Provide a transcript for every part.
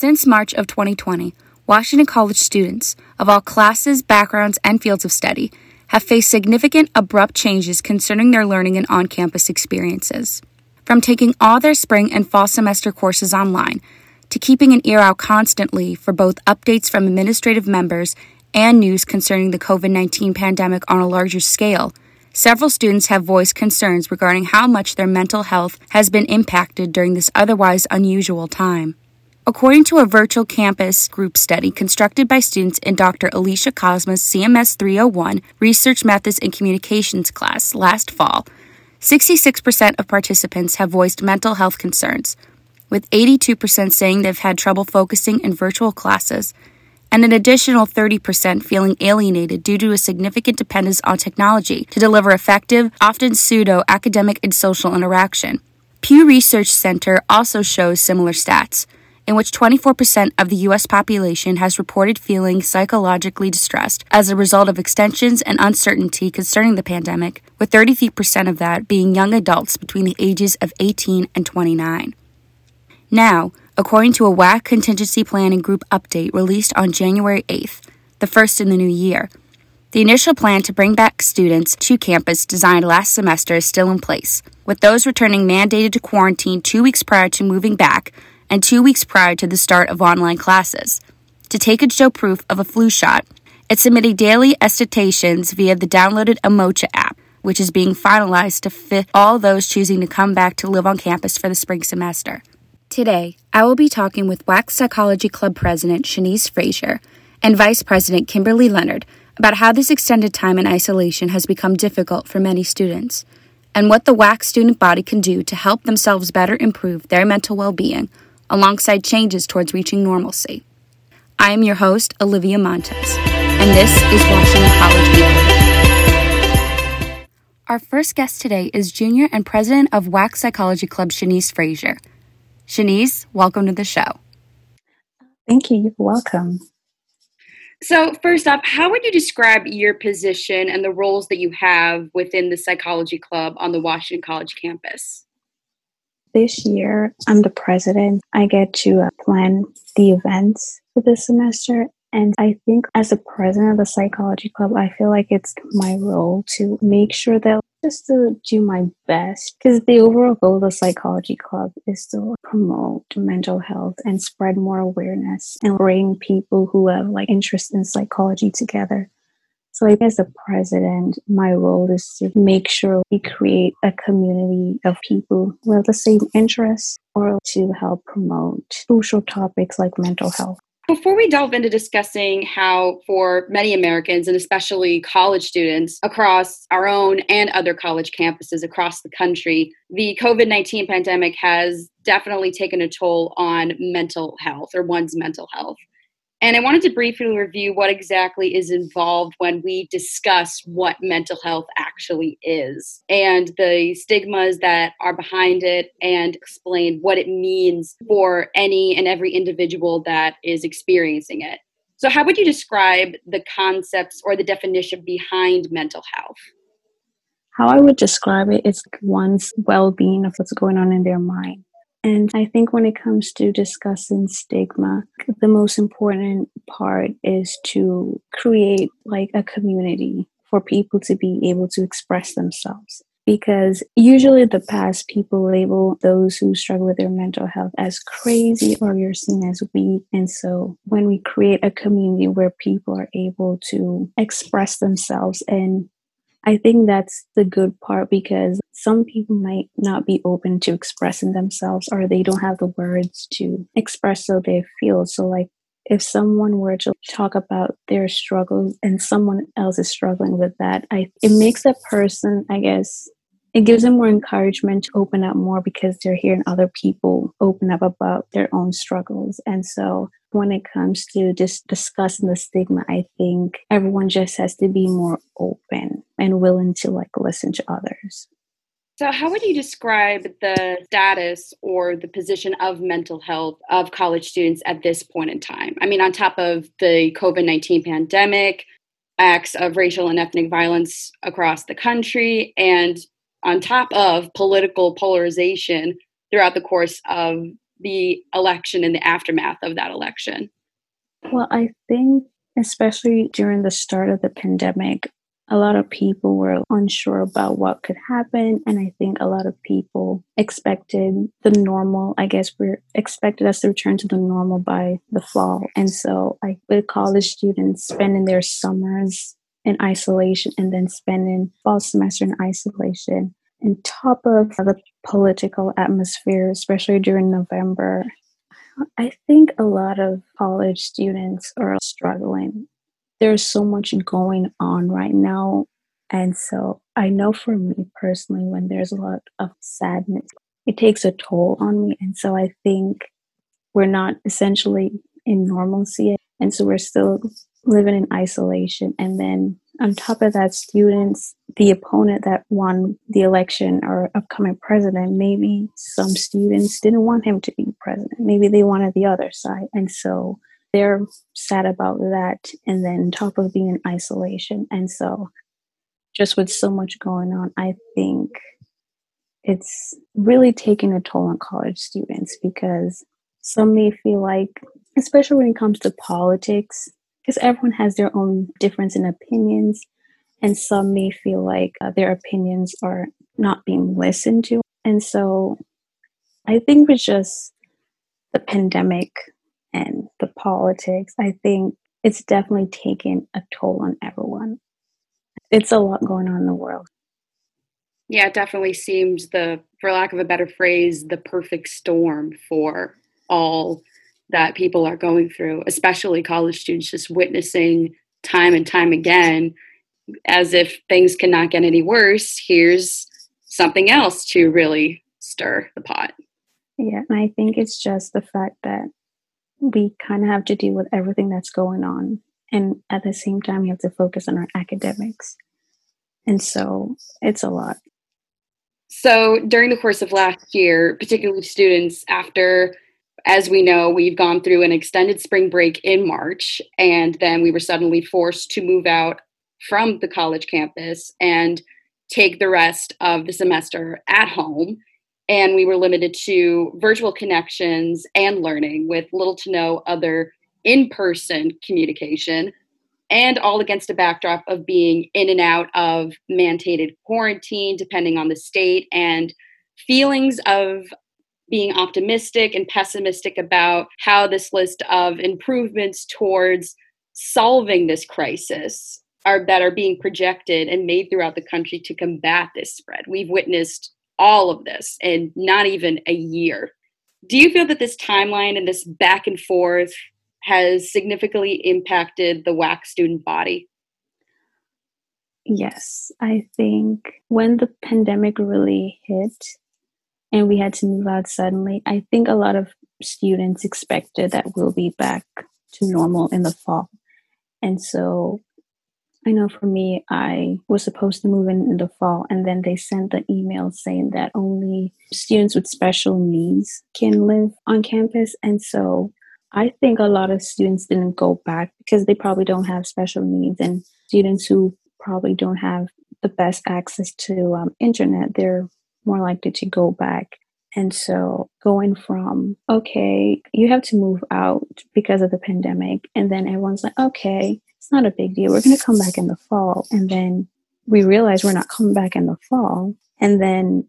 Since March of 2020, Washington College students of all classes, backgrounds, and fields of study have faced significant abrupt changes concerning their learning and on campus experiences. From taking all their spring and fall semester courses online to keeping an ear out constantly for both updates from administrative members and news concerning the COVID 19 pandemic on a larger scale, several students have voiced concerns regarding how much their mental health has been impacted during this otherwise unusual time. According to a virtual campus group study constructed by students in Dr. Alicia Cosma's CMS 301 Research Methods and Communications class last fall, 66% of participants have voiced mental health concerns, with 82% saying they've had trouble focusing in virtual classes, and an additional 30% feeling alienated due to a significant dependence on technology to deliver effective, often pseudo academic and social interaction. Pew Research Center also shows similar stats, in which 24% of the U.S. population has reported feeling psychologically distressed as a result of extensions and uncertainty concerning the pandemic, with 33% of that being young adults between the ages of 18 and 29. Now, according to a WAC contingency planning group update released on January 8th, the first in the new year, the initial plan to bring back students to campus designed last semester is still in place, with those returning mandated to quarantine two weeks prior to moving back and two weeks prior to the start of online classes. To take and show proof of a flu shot, it's submitting daily attestations via the downloaded Emocha app, which is being finalized to fit all those choosing to come back to live on campus for the spring semester. Today, I will be talking with WAC's Psychology Club President Shaniece Fraser and Vice President Kimberly Leonard about how this extended time in isolation has become difficult for many students, and what the WAC student body can do to help themselves better improve their mental well being alongside changes towards reaching normalcy. I am your host, Olivia Montes, and this is Washington College Weekly. Our first guest today is junior and president of WAC Psychology Club, Shaniece Fraser. Shaniece, welcome to the show. Thank you. You're welcome. So, first up, how would you describe your position and the roles that you have within the Psychology Club on the Washington College campus? This year, I'm the president. I get to plan the events for this semester and I think as the president of the psychology club, I feel like it's my role to make sure that just to do my best because the overall goal of the psychology club is to promote mental health and spread more awareness and bring people who have like interest in psychology together. So, as a president, my role is to make sure we create a community of people have the same interests or to help promote crucial topics like mental health. Before we delve into discussing how, for many Americans and especially college students across our own and other college campuses across the country, the COVID 19 pandemic has definitely taken a toll on mental health or one's mental health. And I wanted to briefly review what exactly is involved when we discuss what mental health actually is and the stigmas that are behind it and explain what it means for any and every individual that is experiencing it. So, how would you describe the concepts or the definition behind mental health? How I would describe it is one's well being of what's going on in their mind. And I think when it comes to discussing stigma, the most important part is to create like a community for people to be able to express themselves. Because usually the past people label those who struggle with their mental health as crazy or you're seen as weak. And so when we create a community where people are able to express themselves and I think that's the good part because some people might not be open to expressing themselves or they don't have the words to express how they feel. So, like, if someone were to talk about their struggles and someone else is struggling with that, I it makes that person, I guess, it gives them more encouragement to open up more because they're hearing other people open up about their own struggles. And so when it comes to just discussing the stigma, I think everyone just has to be more open and willing to like listen to others. So, how would you describe the status or the position of mental health of college students at this point in time? I mean, on top of the COVID 19 pandemic, acts of racial and ethnic violence across the country, and on top of political polarization throughout the course of the election and the aftermath of that election? Well, I think, especially during the start of the pandemic, a lot of people were unsure about what could happen. And I think a lot of people expected the normal, I guess we're expected us to return to the normal by the fall. And so I with college students spending their summers in isolation and then spending fall semester in isolation. On top of the political atmosphere, especially during November, I think a lot of college students are struggling there's so much going on right now. And so I know for me personally, when there's a lot of sadness, it takes a toll on me. And so I think we're not essentially in normalcy. And so we're still living in isolation. And then on top of that, students, the opponent that won the election or upcoming president, maybe some students didn't want him to be president. Maybe they wanted the other side. And so they're sad about that and then top of being in isolation and so just with so much going on i think it's really taking a toll on college students because some may feel like especially when it comes to politics because everyone has their own difference in opinions and some may feel like uh, their opinions are not being listened to and so i think with just the pandemic and the politics, I think it's definitely taken a toll on everyone. It's a lot going on in the world. Yeah, it definitely seems the, for lack of a better phrase, the perfect storm for all that people are going through, especially college students, just witnessing time and time again as if things cannot get any worse. Here's something else to really stir the pot. Yeah, and I think it's just the fact that we kind of have to deal with everything that's going on. And at the same time, we have to focus on our academics. And so it's a lot. So during the course of last year, particularly students, after, as we know, we've gone through an extended spring break in March, and then we were suddenly forced to move out from the college campus and take the rest of the semester at home. And we were limited to virtual connections and learning with little to no other in person communication, and all against a backdrop of being in and out of mandated quarantine, depending on the state, and feelings of being optimistic and pessimistic about how this list of improvements towards solving this crisis are that are being projected and made throughout the country to combat this spread. We've witnessed all of this in not even a year. Do you feel that this timeline and this back and forth has significantly impacted the WAC student body? Yes, I think when the pandemic really hit and we had to move out suddenly, I think a lot of students expected that we'll be back to normal in the fall. And so I know for me, I was supposed to move in in the fall, and then they sent the email saying that only students with special needs can live on campus. And so I think a lot of students didn't go back because they probably don't have special needs, and students who probably don't have the best access to um, internet, they're more likely to go back. And so going from, okay, you have to move out because of the pandemic, and then everyone's like, okay, it's not a big deal. We're going to come back in the fall. And then we realize we're not coming back in the fall. And then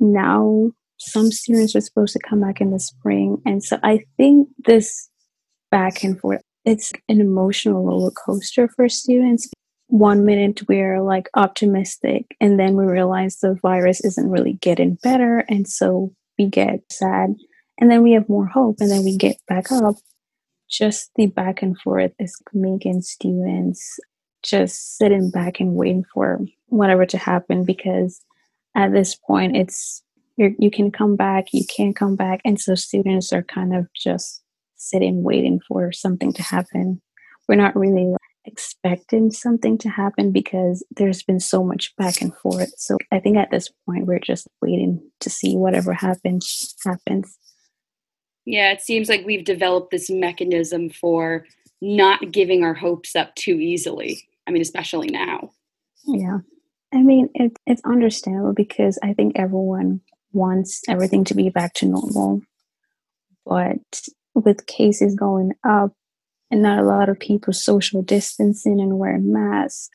now some students are supposed to come back in the spring. And so I think this back and forth, it's an emotional roller coaster for students. One minute we're like optimistic, and then we realize the virus isn't really getting better. And so we get sad. And then we have more hope, and then we get back up just the back and forth is making students just sitting back and waiting for whatever to happen because at this point it's you can come back you can't come back and so students are kind of just sitting waiting for something to happen we're not really expecting something to happen because there's been so much back and forth so i think at this point we're just waiting to see whatever happens happens yeah, it seems like we've developed this mechanism for not giving our hopes up too easily. I mean, especially now. Yeah. I mean, it, it's understandable because I think everyone wants everything to be back to normal. But with cases going up and not a lot of people social distancing and wearing masks,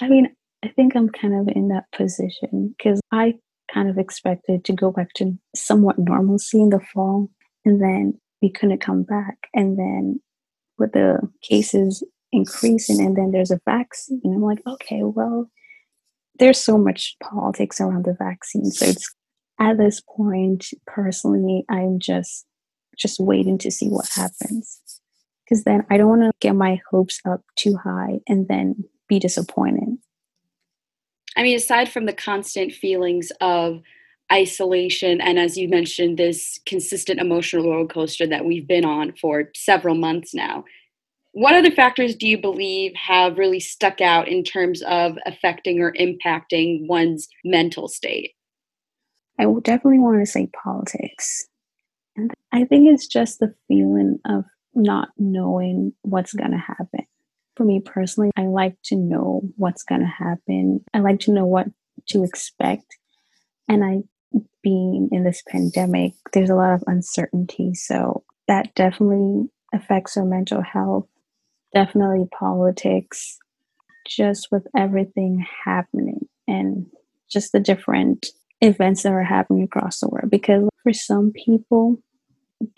I mean, I think I'm kind of in that position because I kind of expected to go back to somewhat normalcy in the fall and then we couldn't come back. And then with the cases increasing and then there's a vaccine, I'm like, okay, well, there's so much politics around the vaccine. So it's at this point, personally, I'm just just waiting to see what happens. Because then I don't want to get my hopes up too high and then be disappointed. I mean, aside from the constant feelings of isolation and as you mentioned this consistent emotional roller coaster that we've been on for several months now what other factors do you believe have really stuck out in terms of affecting or impacting one's mental state i definitely want to say politics and i think it's just the feeling of not knowing what's going to happen. For me personally i like to know what's going to happen. I like to know what to expect. And I being in this pandemic, there's a lot of uncertainty. So that definitely affects our mental health, definitely politics, just with everything happening and just the different events that are happening across the world. Because for some people,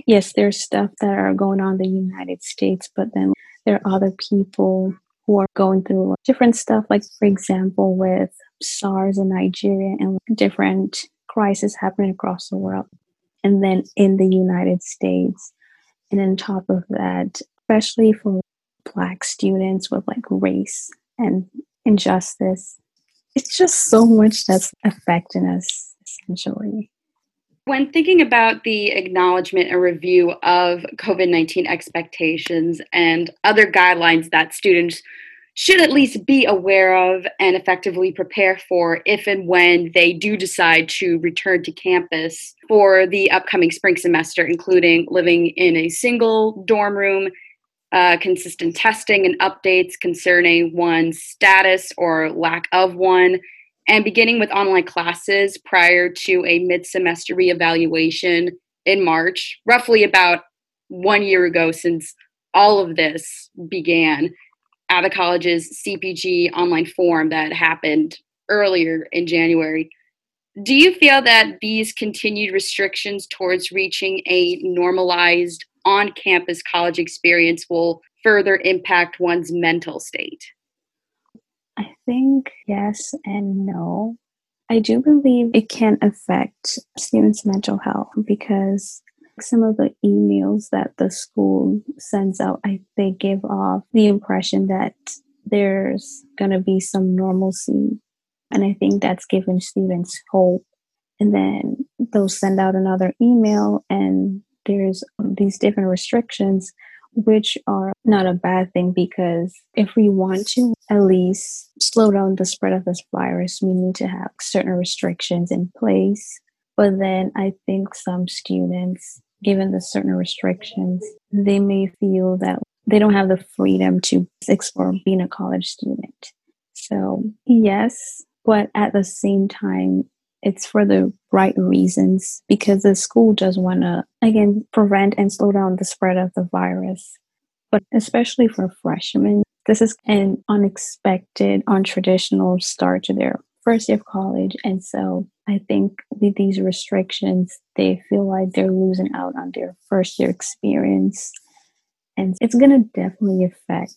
yes, there's stuff that are going on in the United States, but then there are other people who are going through different stuff, like, for example, with SARS in Nigeria and different crises happening across the world. And then in the United States. And on top of that, especially for Black students with like race and injustice, it's just so much that's affecting us essentially. When thinking about the acknowledgement and review of COVID 19 expectations and other guidelines that students should at least be aware of and effectively prepare for if and when they do decide to return to campus for the upcoming spring semester, including living in a single dorm room, uh, consistent testing and updates concerning one's status or lack of one, and beginning with online classes prior to a mid semester reevaluation in March, roughly about one year ago since all of this began at the college's CPG online forum that happened earlier in January. Do you feel that these continued restrictions towards reaching a normalized on campus college experience will further impact one's mental state? I think yes and no. I do believe it can affect students' mental health because some of the emails that the school sends out, I, they give off the impression that there's going to be some normalcy. And I think that's given students hope. And then they'll send out another email, and there's these different restrictions, which are not a bad thing because if we want to at least slow down the spread of this virus, we need to have certain restrictions in place. But then I think some students given the certain restrictions, they may feel that they don't have the freedom to explore being a college student. So, yes, but at the same time, it's for the right reasons because the school does want to, again, prevent and slow down the spread of the virus. But especially for freshmen, this is an unexpected, untraditional start to their first year of college. And so I think with these restrictions, they feel like they're losing out on their first year experience. And it's going to definitely affect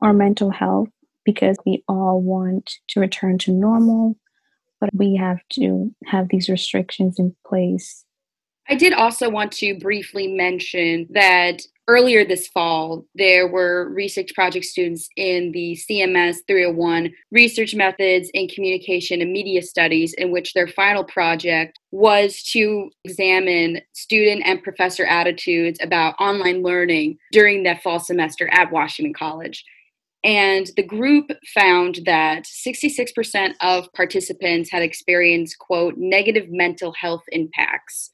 our mental health because we all want to return to normal, but we have to have these restrictions in place. I did also want to briefly mention that earlier this fall, there were research project students in the CMS 301 Research Methods in Communication and Media Studies, in which their final project was to examine student and professor attitudes about online learning during that fall semester at Washington College. And the group found that 66% of participants had experienced, quote, negative mental health impacts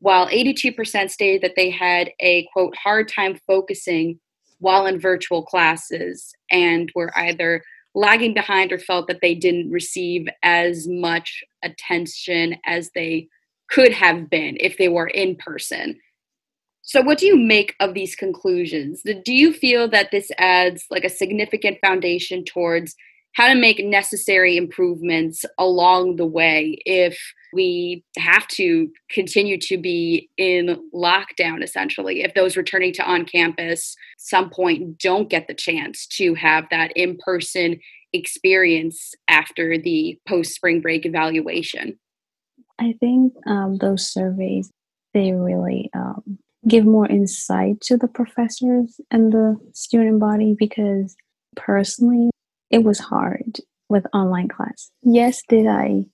while 82% stated that they had a quote hard time focusing while in virtual classes and were either lagging behind or felt that they didn't receive as much attention as they could have been if they were in person. So, what do you make of these conclusions? Do you feel that this adds like a significant foundation towards how to make necessary improvements along the way if we have to continue to be in lockdown essentially if those returning to on campus some point don't get the chance to have that in-person experience after the post spring break evaluation i think um, those surveys they really um, give more insight to the professors and the student body because personally it was hard with online class. Yes, did I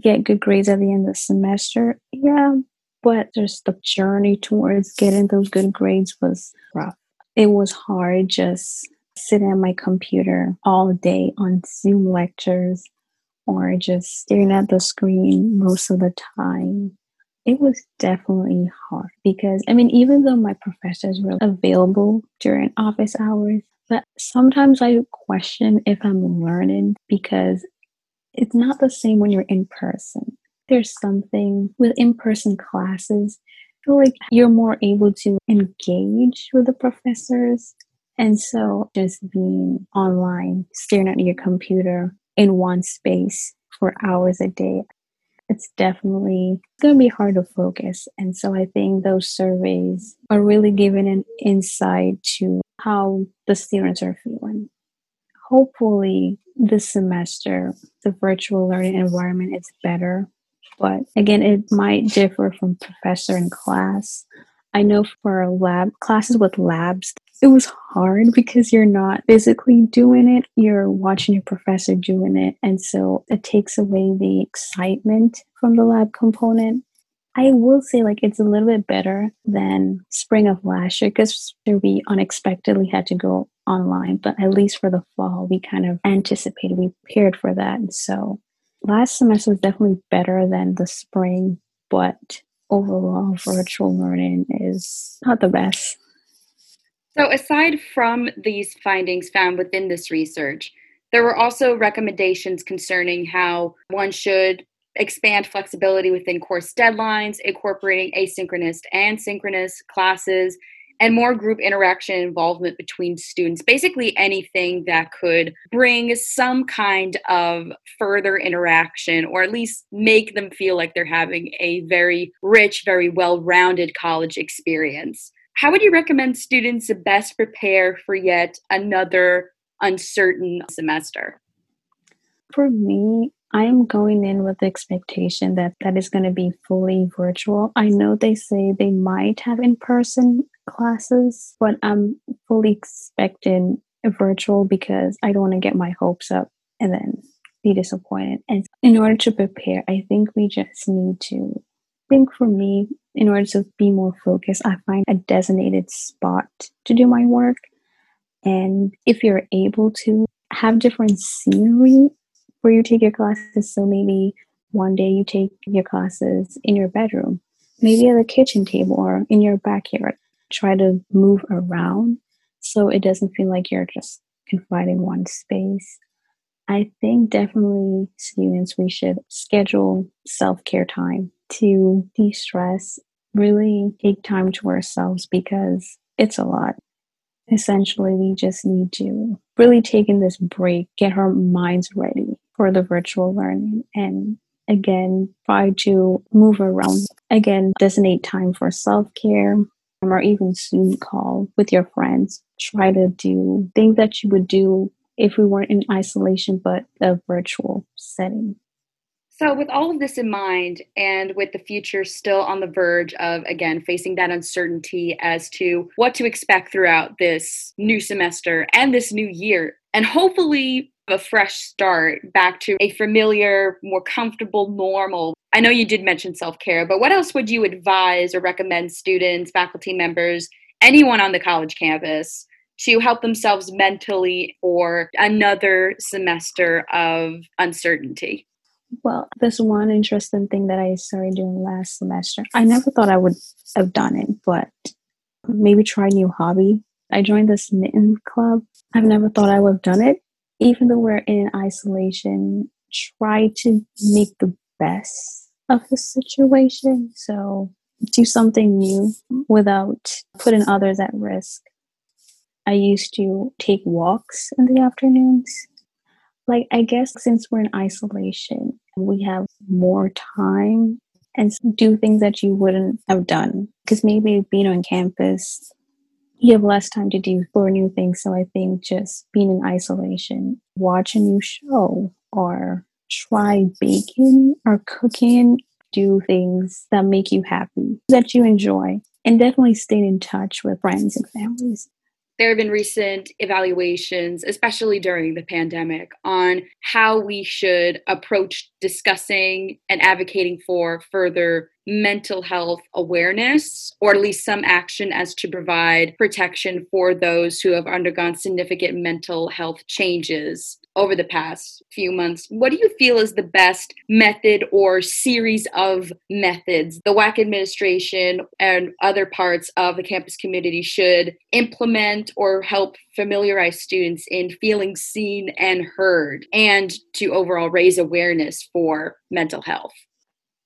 get good grades at the end of the semester? Yeah, but just the journey towards getting those good grades was rough. It was hard just sitting at my computer all day on Zoom lectures or just staring at the screen most of the time. It was definitely hard because, I mean, even though my professors were available during office hours, but sometimes I question if I'm learning because it's not the same when you're in person. There's something with in person classes, I feel like you're more able to engage with the professors. And so just being online, staring at your computer in one space for hours a day, it's definitely going to be hard to focus. And so I think those surveys are really giving an insight to how the students are feeling. Hopefully, this semester, the virtual learning environment is better. But again, it might differ from professor and class. I know for lab classes with labs, it was hard because you're not physically doing it, you're watching your professor doing it. And so it takes away the excitement from the lab component. I will say like it's a little bit better than spring of last year because we unexpectedly had to go online, but at least for the fall, we kind of anticipated, we prepared for that. And so last semester was definitely better than the spring, but overall, virtual learning is not the best. So, aside from these findings found within this research, there were also recommendations concerning how one should expand flexibility within course deadlines, incorporating asynchronous and synchronous classes, and more group interaction involvement between students. Basically, anything that could bring some kind of further interaction or at least make them feel like they're having a very rich, very well rounded college experience. How would you recommend students best prepare for yet another uncertain semester? For me, I am going in with the expectation that that is going to be fully virtual. I know they say they might have in person classes, but I'm fully expecting virtual because I don't want to get my hopes up and then be disappointed. And in order to prepare, I think we just need to think for me, in order to be more focused, I find a designated spot to do my work. And if you're able to have different scenery where you take your classes. So maybe one day you take your classes in your bedroom, maybe at the kitchen table or in your backyard. Try to move around so it doesn't feel like you're just confined in one space. I think definitely students, we should schedule self care time to de stress, really take time to ourselves because it's a lot. Essentially, we just need to really take in this break, get our minds ready for the virtual learning. And again try to move around. Again designate time for self-care or even zoom call with your friends. Try to do things that you would do if we weren't in isolation but a virtual setting. So, with all of this in mind, and with the future still on the verge of, again, facing that uncertainty as to what to expect throughout this new semester and this new year, and hopefully a fresh start back to a familiar, more comfortable, normal. I know you did mention self care, but what else would you advise or recommend students, faculty members, anyone on the college campus to help themselves mentally for another semester of uncertainty? Well, this one interesting thing that I started doing last semester, I never thought I would have done it, but maybe try a new hobby. I joined this knitting club. I've never thought I would have done it, even though we're in isolation, try to make the best of the situation. So do something new without putting others at risk. I used to take walks in the afternoons. Like, I guess since we're in isolation, we have more time and do things that you wouldn't have done. Because maybe being on campus, you have less time to do for new things. So I think just being in isolation, watch a new show or try baking or cooking, do things that make you happy, that you enjoy, and definitely stay in touch with friends and families there have been recent evaluations, especially during the pandemic, on how we should approach discussing and advocating for further mental health awareness, or at least some action as to provide protection for those who have undergone significant mental health changes over the past few months. What do you feel is the best method or series of methods the WAC administration and other parts of the campus community should implement or help familiarize students in feeling seen and heard and to overall raise awareness for mental health?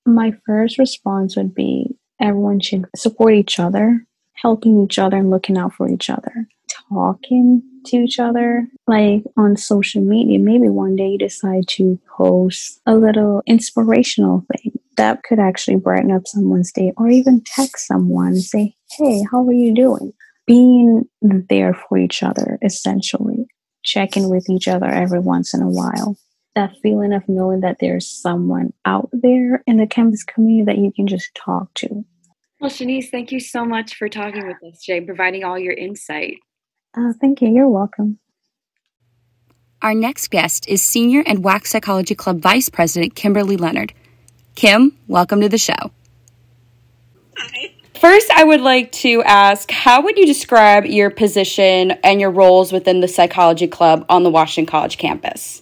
My first response would be everyone should support each other, helping each other and looking out for each other, talking to each other, like on social media. Maybe one day you decide to post a little inspirational thing that could actually brighten up someone's day, or even text someone say, Hey, how are you doing? Being there for each other, essentially, checking with each other every once in a while that feeling of knowing that there's someone out there in the campus community that you can just talk to. Well, Shaniece, thank you so much for talking with us today, providing all your insight. Uh, thank you. You're welcome. Our next guest is Senior and WAC Psychology Club Vice President Kimberly Leonard. Kim, welcome to the show. Hi. First, I would like to ask how would you describe your position and your roles within the Psychology Club on the Washington College campus?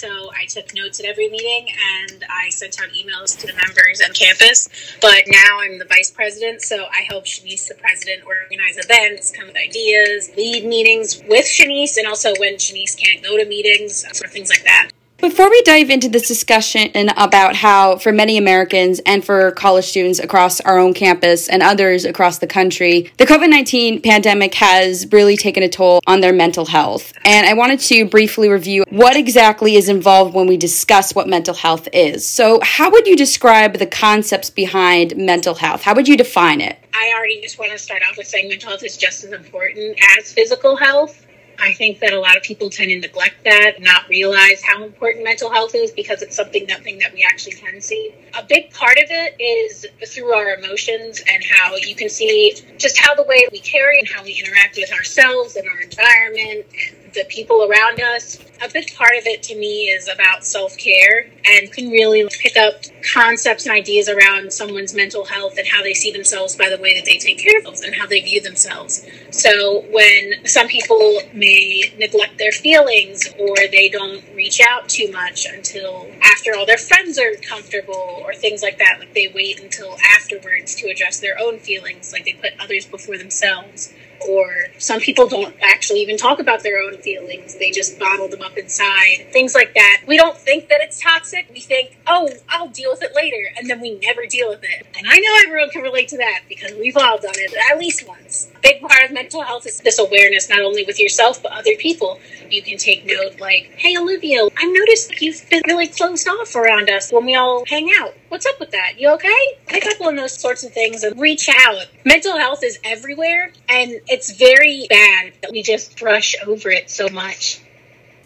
So I took notes at every meeting and I sent out emails to the members on campus. But now I'm the vice president, so I help Shaniece, the president, organize events, come with ideas, lead meetings with Shaniece, and also when Shaniece can't go to meetings, sort of things like that. Before we dive into this discussion about how, for many Americans and for college students across our own campus and others across the country, the COVID 19 pandemic has really taken a toll on their mental health. And I wanted to briefly review what exactly is involved when we discuss what mental health is. So, how would you describe the concepts behind mental health? How would you define it? I already just want to start off with saying mental health is just as important as physical health. I think that a lot of people tend to neglect that, not realize how important mental health is because it's something nothing that we actually can see. A big part of it is through our emotions and how you can see just how the way we carry and how we interact with ourselves and our environment and the people around us. A big part of it to me is about self care and can really pick up concepts and ideas around someone's mental health and how they see themselves by the way that they take care of themselves and how they view themselves. So when some people may neglect their feelings or they don't reach out too much until after all their friends are comfortable or things like that, like they wait until afterwards to address their own feelings, like they put others before themselves or some people don't actually even talk about their own feelings. They just bottle them up inside, things like that. We don't think that it's toxic. We think, oh, I'll deal with it later. And then we never deal with it. And I know everyone can relate to that because we've all done it at least once. A big part of mental health is this awareness, not only with yourself, but other people. You can take note like, hey, Olivia, I've noticed you've been really closed off around us when we all hang out. What's up with that? You okay? Pick up on those sorts of things and reach out. Mental health is everywhere and it's very bad that we just brush over it so much.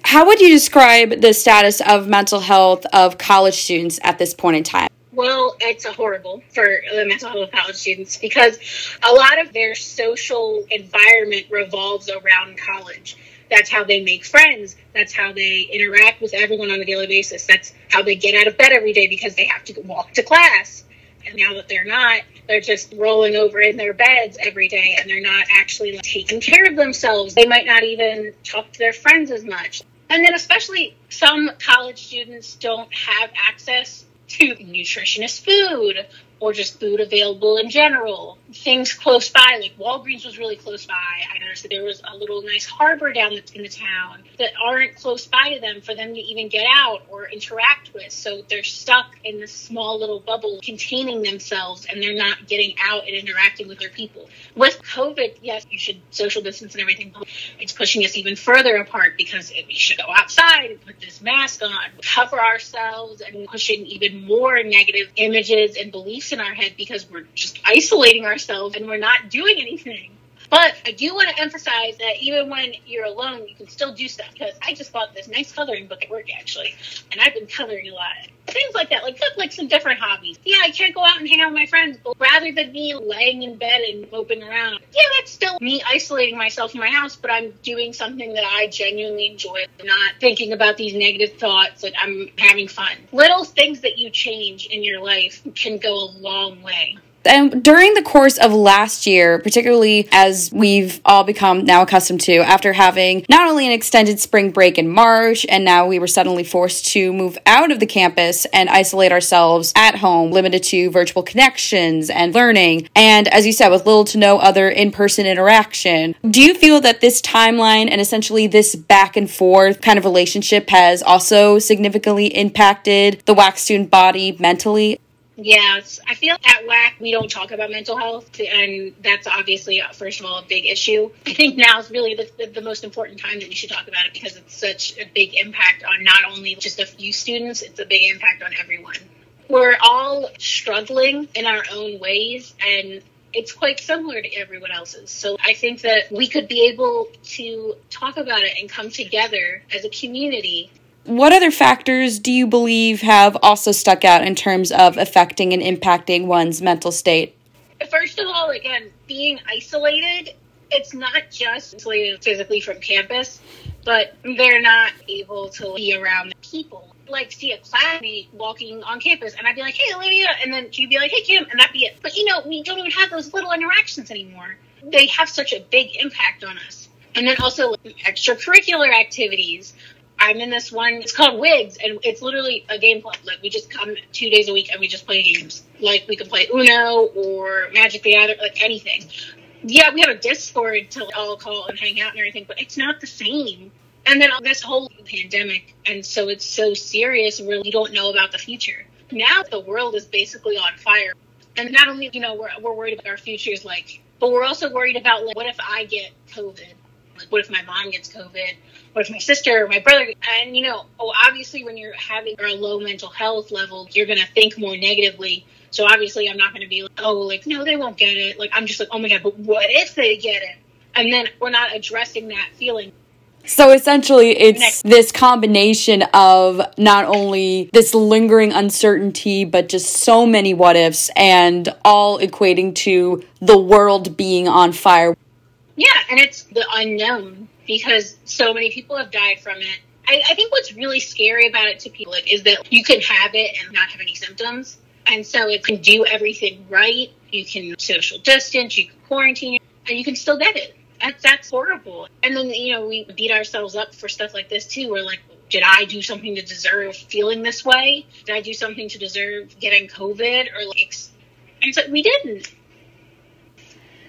How would you describe the status of mental health of college students at this point in time? Well, it's horrible for the mental health of college students because a lot of their social environment revolves around college. That's how they make friends. That's how they interact with everyone on a daily basis. That's how they get out of bed every day because they have to walk to class. And now that they're not, they're just rolling over in their beds every day and they're not actually like, taking care of themselves. They might not even talk to their friends as much. And then, especially, some college students don't have access to nutritious food or just food available in general. things close by, like Walgreens was really close by. I noticed that there was a little nice harbor down in the town that aren't close by to them for them to even get out or interact with. So they're stuck in this small little bubble containing themselves and they're not getting out and interacting with their people. With COVID, yes, you should social distance and everything. It's pushing us even further apart because we should go outside and put this mask on, cover ourselves, and pushing even more negative images and beliefs in our head because we're just isolating ourselves and we're not doing anything. But I do want to emphasize that even when you're alone, you can still do stuff. Because I just bought this nice coloring book at work, actually, and I've been coloring a lot. Things like that, like like some different hobbies. Yeah, I can't go out and hang out with my friends, but rather than me laying in bed and moping around, yeah, that's still me isolating myself in my house. But I'm doing something that I genuinely enjoy, not thinking about these negative thoughts. Like I'm having fun. Little things that you change in your life can go a long way. And during the course of last year, particularly as we've all become now accustomed to, after having not only an extended spring break in March, and now we were suddenly forced to move out of the campus and isolate ourselves at home, limited to virtual connections and learning. And as you said, with little to no other in person interaction, do you feel that this timeline and essentially this back and forth kind of relationship has also significantly impacted the WAC student body mentally? Yes, I feel at WAC we don't talk about mental health, and that's obviously, uh, first of all, a big issue. I think now is really the, the, most important time that we should talk about it because it's such a big impact on not only just a few students, it's a big impact on everyone. We're all struggling in our own ways, and it's quite similar to everyone else's. So I think that we could be able to talk about it and come together as a community what other factors do you believe have also stuck out in terms of affecting and impacting one's mental state? First of all, again, being isolated, it's not just isolated physically from campus, but they're not able to be around people. Like see a classmate walking on campus, and I'd be like, "Hey, Olivia," and then she'd be like, "Hey, Kim," and that'd be it. But you know, we don't even have those little interactions anymore. They have such a big impact on us. And then also extracurricular activities I'm in this one. It's called Wigs, and it's literally a game club. Like we just come two days a week and we just play games. Like we can play Uno or Magic the Gathering, like anything. Yeah, we have a Discord to all call and hang out and everything, but it's not the same. And then this whole pandemic, and so it's so serious. We really don't know about the future. Now the world is basically on fire, and not only you know we're we're worried about our futures, like, but we're also worried about like, what if I get COVID? Like, what if my mom gets COVID? What if my sister or my brother? And you know, oh, obviously, when you're having a low mental health level, you're gonna think more negatively. So obviously, I'm not gonna be like, oh, like no, they won't get it. Like I'm just like, oh my god, but what if they get it? And then we're not addressing that feeling. So essentially, it's this combination of not only this lingering uncertainty, but just so many what ifs, and all equating to the world being on fire. Yeah, and it's the unknown because so many people have died from it. I, I think what's really scary about it to people is that you can have it and not have any symptoms. And so it can do everything right. You can social distance, you can quarantine, and you can still get it. That's, that's horrible. And then, you know, we beat ourselves up for stuff like this too. We're like, did I do something to deserve feeling this way? Did I do something to deserve getting COVID? Or like, and so we didn't.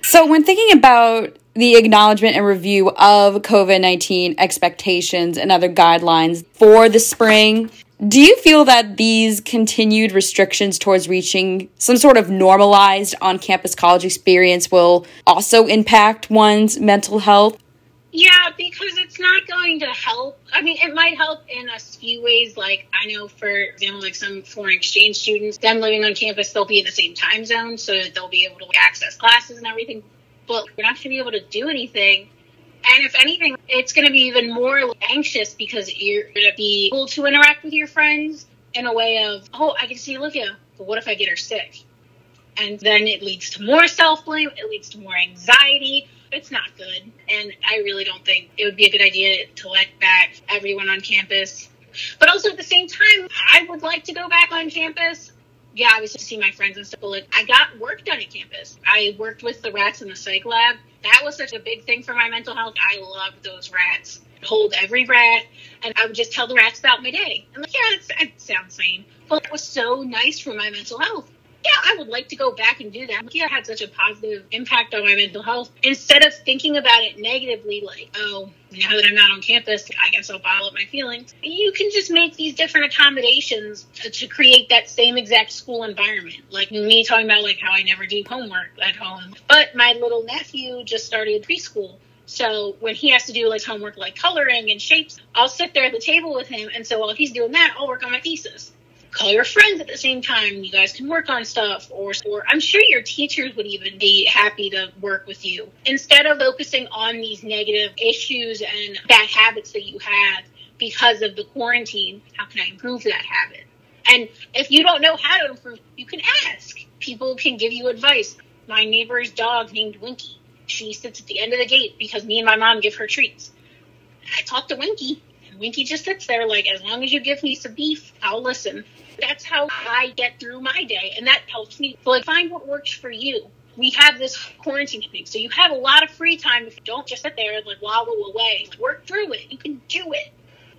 So when thinking about the acknowledgement and review of COVID 19 expectations and other guidelines for the spring. Do you feel that these continued restrictions towards reaching some sort of normalized on campus college experience will also impact one's mental health? Yeah, because it's not going to help. I mean, it might help in a few ways. Like, I know, for example, like some foreign exchange students, them living on campus, they'll be in the same time zone, so they'll be able to access classes and everything but you're not going to be able to do anything. And if anything, it's going to be even more anxious because you're going to be able to interact with your friends in a way of, oh, I can see Olivia, but what if I get her sick? And then it leads to more self blame, it leads to more anxiety. It's not good. And I really don't think it would be a good idea to let back everyone on campus. But also at the same time, I would like to go back on campus yeah, I was to see my friends and stuff. But like, I got work done at campus. I worked with the rats in the psych lab. That was such a big thing for my mental health. I loved those rats. Hold every rat, and I would just tell the rats about my day. I'm like, yeah, that sounds sane, but it was so nice for my mental health. Yeah, I would like to go back and do that. It had such a positive impact on my mental health. Instead of thinking about it negatively, like, oh, now that I'm not on campus, I guess I'll bottle up my feelings. You can just make these different accommodations to, to create that same exact school environment. Like me talking about like how I never do homework at home. But my little nephew just started preschool. So when he has to do like homework like coloring and shapes, I'll sit there at the table with him and so while he's doing that, I'll work on my thesis call your friends at the same time. You guys can work on stuff, or, or I'm sure your teachers would even be happy to work with you. Instead of focusing on these negative issues and bad habits that you have because of the quarantine, how can I improve that habit? And if you don't know how to improve, you can ask. People can give you advice. My neighbor's dog named Winky. She sits at the end of the gate because me and my mom give her treats. I talk to Winky, Winky just sits there like, as long as you give me some beef, I'll listen. That's how I get through my day, and that helps me. like, find what works for you. We have this quarantine thing, so you have a lot of free time. If you don't just sit there and like wallow away, work through it. You can do it.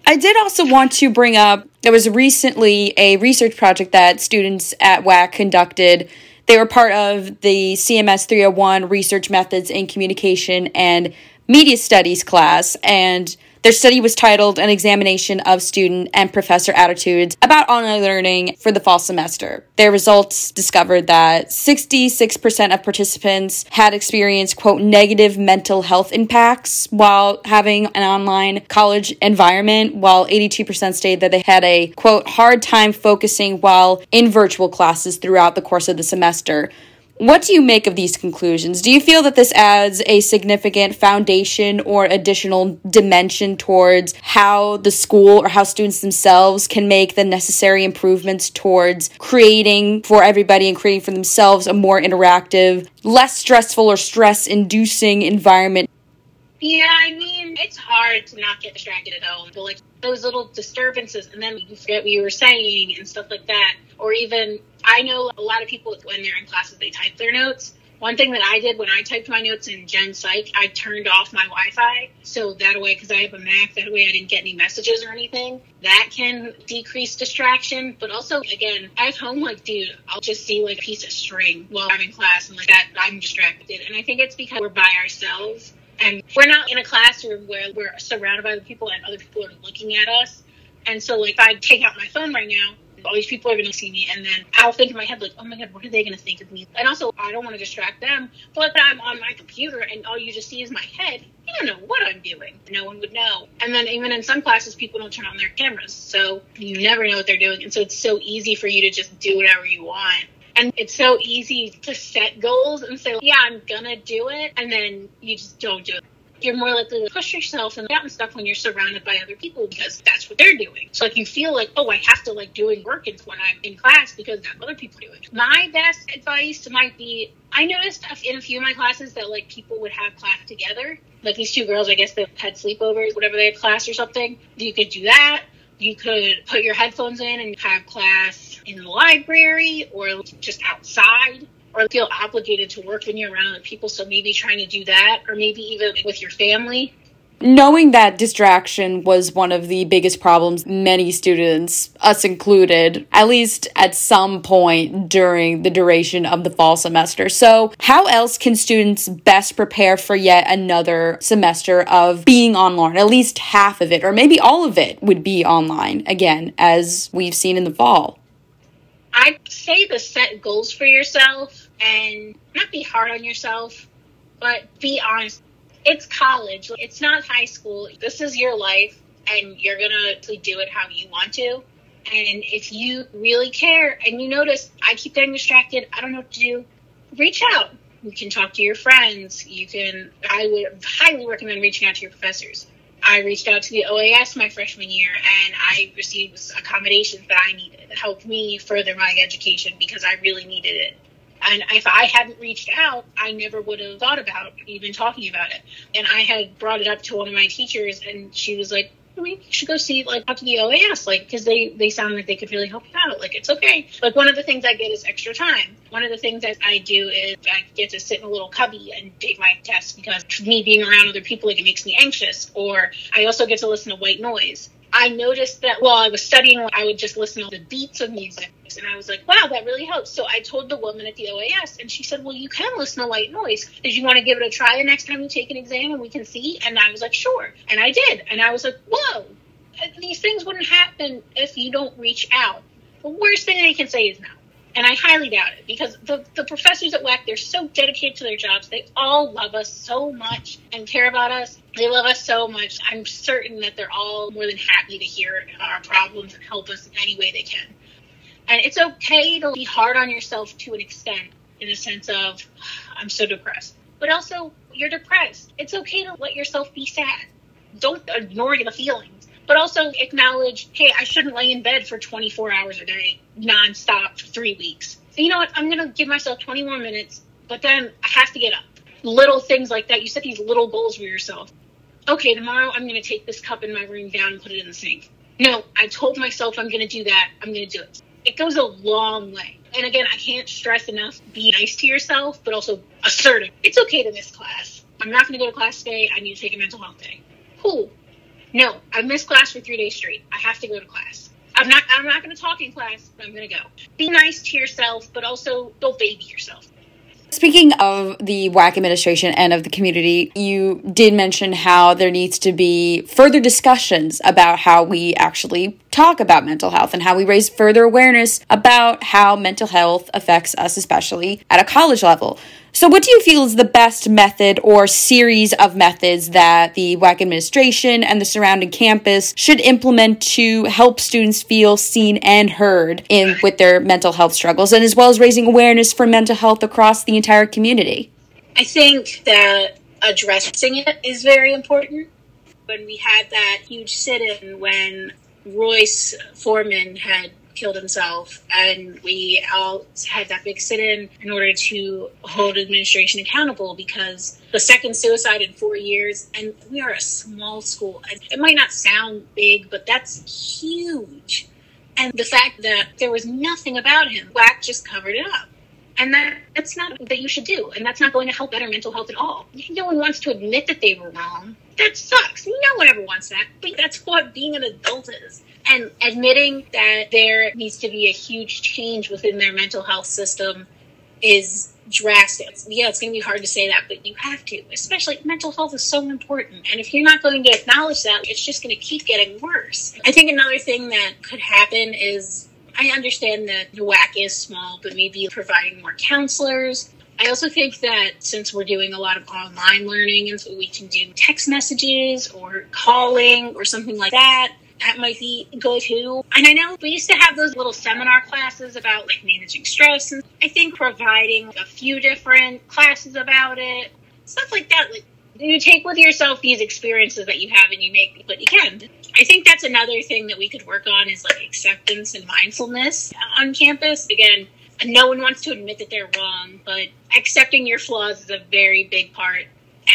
I did also want to bring up there was recently a research project that students at WAC conducted. They were part of the CMS 301 Research Methods in Communication and Media Studies class, and their study was titled An Examination of Student and Professor Attitudes about Online Learning for the Fall Semester. Their results discovered that 66% of participants had experienced, quote, negative mental health impacts while having an online college environment, while 82% stated that they had a, quote, hard time focusing while in virtual classes throughout the course of the semester. What do you make of these conclusions? Do you feel that this adds a significant foundation or additional dimension towards how the school or how students themselves can make the necessary improvements towards creating for everybody and creating for themselves a more interactive, less stressful or stress inducing environment? Yeah, I mean, it's hard to not get distracted at home, but like those little disturbances, and then you forget what you were saying and stuff like that, or even I know a lot of people when they're in classes they type their notes. One thing that I did when I typed my notes in Gen Psych, I turned off my Wi-Fi so that way because I have a Mac, that way I didn't get any messages or anything. That can decrease distraction, but also again at home, like dude, I'll just see like a piece of string while I'm in class and like that I'm distracted, and I think it's because we're by ourselves and we're not in a classroom where we're surrounded by the people and other people are looking at us. And so like if I take out my phone right now all these people are going to see me, and then I'll think in my head like, oh my god, what are they going to think of me? And also, I don't want to distract them. But I'm on my computer and all you just see is my head, you don't know what I'm doing. No one would know. And then even in some classes, people don't turn on their cameras, so you never know what they're doing. And so it's so easy for you to just do whatever you want. And it's so easy to set goals and say, yeah, I'm gonna do it, and then you just don't do it you're more likely to push yourself and and stuff when you're surrounded by other people because that's what they're doing. So like you feel like, oh, I have to like doing work when I'm in class because that's other people doing. My best advice might be I noticed in a few of my classes that like people would have class together. Like these two girls, I guess they had sleepovers, whatever they had class or something. You could do that. You could put your headphones in and have class in the library or just outside or feel obligated to work when you're around other people. So maybe trying to do that, or maybe even with your family. Knowing that distraction was one of the biggest problems many students, us included, at least at some point during the duration of the fall semester. So, how else can students best prepare for yet another semester of being online? At least half of it, or maybe all of it, would be online again, as we've seen in the fall. I'd say the set goals for yourself and not be hard on yourself, but be honest. It's college. It's not high school. This is your life, and you're gonna do it how you want to. And if you really care and you notice I keep getting distracted, I don't know what to do, reach out. You can talk to your friends. You can, I would highly recommend reaching out to your professors. I reached out to the OAS my freshman year and I received accommodations that I needed. It helped me further my education because I really needed it. And if I hadn't reached out, I never would have thought about even talking about it. And I had brought it up to one of my teachers, and she was like, "We should go see like talk to the OAS, like because they they sound like they could really help you out. Like it's okay. Like one of the things I get is extra time. One of the things that I do is I get to sit in a little cubby and take my test because me being around other people like it makes me anxious. Or I also get to listen to white noise. I noticed that while I was studying, I would just listen to the beats of music. And I was like, wow, that really helps. So I told the woman at the OAS, and she said, well, you can listen to white noise. Did you want to give it a try the next time you take an exam and we can see? And I was like, sure. And I did. And I was like, whoa, uh, these things wouldn't happen if you don't reach out. The worst thing they can say is no. And I highly doubt it because the, the professors at WAC, they're so dedicated to their jobs. They all love us so much and care about us. They love us so much. I'm certain that they're all more than happy to hear our problems and help us in any way they can. And it's okay to be hard on yourself to an extent, in the sense of, I'm so depressed. But also, you're depressed. It's okay to let yourself be sad. Don't ignore the feelings but also acknowledge, hey, I shouldn't lay in bed for 24 hours a day, nonstop for three weeks. You know what? I'm going to give myself 20 more minutes, but then I have to get up. Little things like that. You set these little goals for yourself. Okay, tomorrow I'm going to take this cup in my room down and put it in the sink. No, I told myself I'm going to do that. I'm going to do it. It goes a long way. And again, I can't stress enough be nice to yourself, but also assertive. It's okay to miss class. I'm not going to go to class today. I need to take a mental health day. Cool. No, I missed class for three days straight. I have to go to class. I'm not. I'm not going to talk in class. But I'm going to go. Be nice to yourself, but also don't baby yourself. Speaking of the WAC administration and of the community, you did mention how there needs to be further discussions about how we actually talk about mental health and how we raise further awareness about how mental health affects us, especially at a college level. So, what do you feel is the best method or series of methods that the WAC administration and the surrounding campus should implement to help students feel seen and heard in with their mental health struggles, and as well as raising awareness for mental health across the entire community? I think that addressing it is very important. When we had that huge sit-in when Royce Foreman had killed himself, and we all had that big sit-in in order to hold administration accountable because the second suicide in four years, and we are a small school. It might not sound big, but that's huge. And the fact that there was nothing about him, WAC just covered it up. And that, that's not that you should do. And that's not going to help better mental health at all. No one wants to admit that they were wrong. That sucks. No one ever wants that. But that's what being an adult is and admitting that there needs to be a huge change within their mental health system is drastic. Yeah, it's going to be hard to say that, but you have to. Especially mental health is so important. And if you're not going to acknowledge that, it's just going to keep getting worse. I think another thing that could happen is I understand that the WAC is small, but maybe providing more counselors. I also think that since we're doing a lot of online learning and so we can do text messages or calling or something like that, that might be go to. And I know we used to have those little seminar classes about like managing stress, and I think providing a few different classes about it, stuff like that. Like you take with yourself these experiences that you have and you make what you can. I think that's another thing that we could work on is like acceptance and mindfulness on campus. Again, no one wants to admit that they're wrong, but accepting your flaws is a very big part.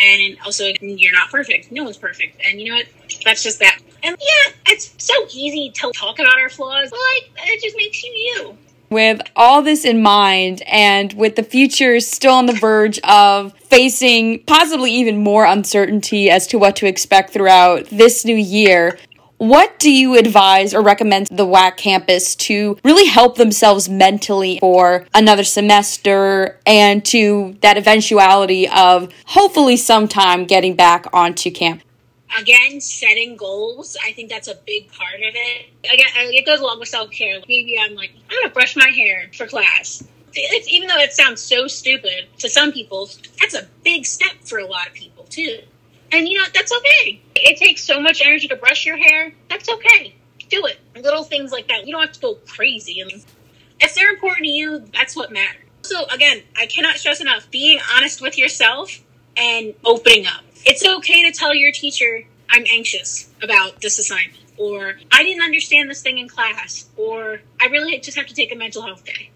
And also, you're not perfect. No one's perfect. And you know what? That's just that. And yeah, it's so easy to talk about our flaws, but like, it just makes you you. With all this in mind, and with the future still on the verge of facing possibly even more uncertainty as to what to expect throughout this new year, what do you advise or recommend the WAC campus to really help themselves mentally for another semester and to that eventuality of hopefully sometime getting back onto campus? again, setting goals. I think that's a big part of it. Again, it goes along with self care. Maybe I'm like, I'm gonna brush my hair for class. It's, even though it sounds so stupid to some people, that's a big step for a lot of people too. And you know, that's okay. It takes so much energy to brush your hair. That's okay. Do it. Little things like that. You don't have to go crazy. Mean, if they're important to you, that's what matters. So again, I cannot stress enough being honest with yourself and opening up it's okay to tell your teacher, I'm anxious about this assignment, or I didn't understand this thing in class, or I really just have to take a mental health day.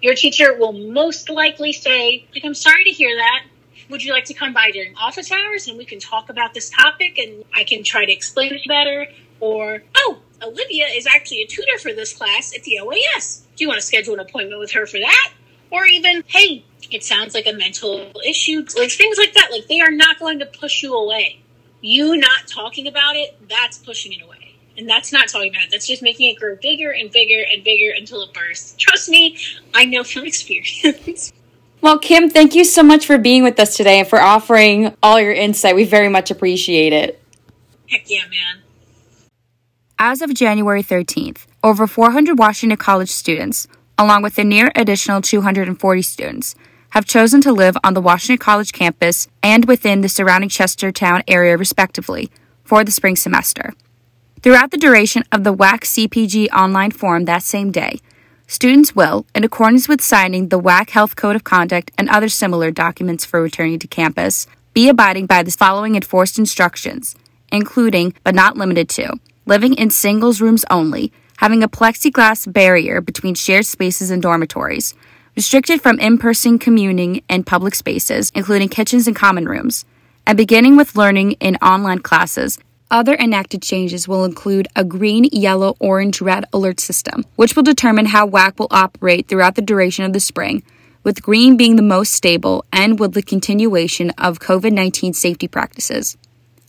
Your teacher will most likely say, like, I'm sorry to hear that. Would you like to come by during office hours and we can talk about this topic and I can try to explain it better? Or, oh, Olivia is actually a tutor for this class at the OAS. Do you want to schedule an appointment with her for that? Or even, hey, it sounds like a mental issue. Like things like that. Like they are not going to push you away. You not talking about it, that's pushing it away. And that's not talking about it. That's just making it grow bigger and bigger and bigger until it bursts. Trust me, I know from experience. Well, Kim, thank you so much for being with us today and for offering all your insight. We very much appreciate it. Heck yeah, man. As of January 13th, over 400 Washington College students, along with a near additional 240 students, have chosen to live on the Washington College campus and within the surrounding Chestertown area, respectively, for the spring semester. Throughout the duration of the WAC CPG online forum that same day, students will, in accordance with signing the WAC Health Code of Conduct and other similar documents for returning to campus, be abiding by the following enforced instructions, including, but not limited to, living in singles rooms only, having a plexiglass barrier between shared spaces and dormitories, restricted from in person communing in public spaces, including kitchens and common rooms, and beginning with learning in online classes. Other enacted changes will include a green, yellow, orange, red alert system, which will determine how WAC will operate throughout the duration of the spring, with green being the most stable and with the continuation of COVID 19 safety practices,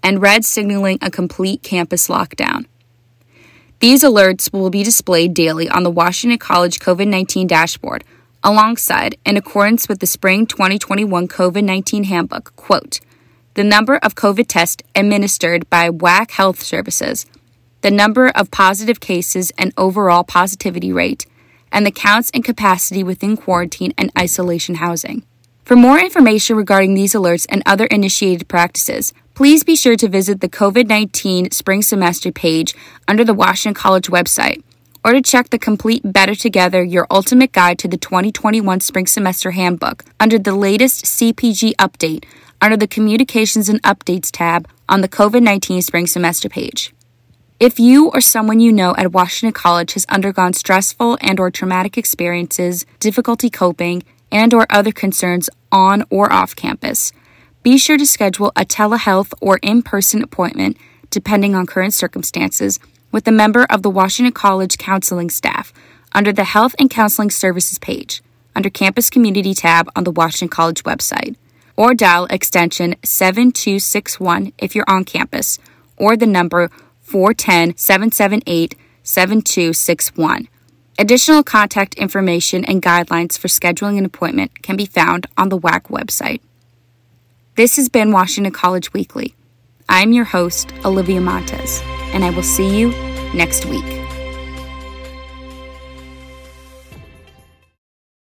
and red signaling a complete campus lockdown. These alerts will be displayed daily on the Washington College COVID 19 dashboard alongside, in accordance with the spring 2021 COVID 19 handbook, quote, the number of COVID tests administered by WAC Health Services, the number of positive cases and overall positivity rate, and the counts and capacity within quarantine and isolation housing. For more information regarding these alerts and other initiated practices, please be sure to visit the COVID 19 spring semester page under the Washington College website or to check the complete Better Together Your Ultimate Guide to the 2021 Spring Semester Handbook under the latest CPG update under the Communications and Updates tab on the COVID 19 Spring Semester page. If you or someone you know at Washington College has undergone stressful and or traumatic experiences, difficulty coping, and or other concerns on or off campus, be sure to schedule a telehealth or in-person appointment depending on current circumstances with a member of the Washington College counseling staff under the Health and Counseling Services page under Campus Community tab on the Washington College website, or dial extension 7261 if you're on campus, or the number 410 778 7261. Additional contact information and guidelines for scheduling an appointment can be found on the WAC website. This has been Washington College Weekly. I'm your host, Olivia Montes and I will see you next week.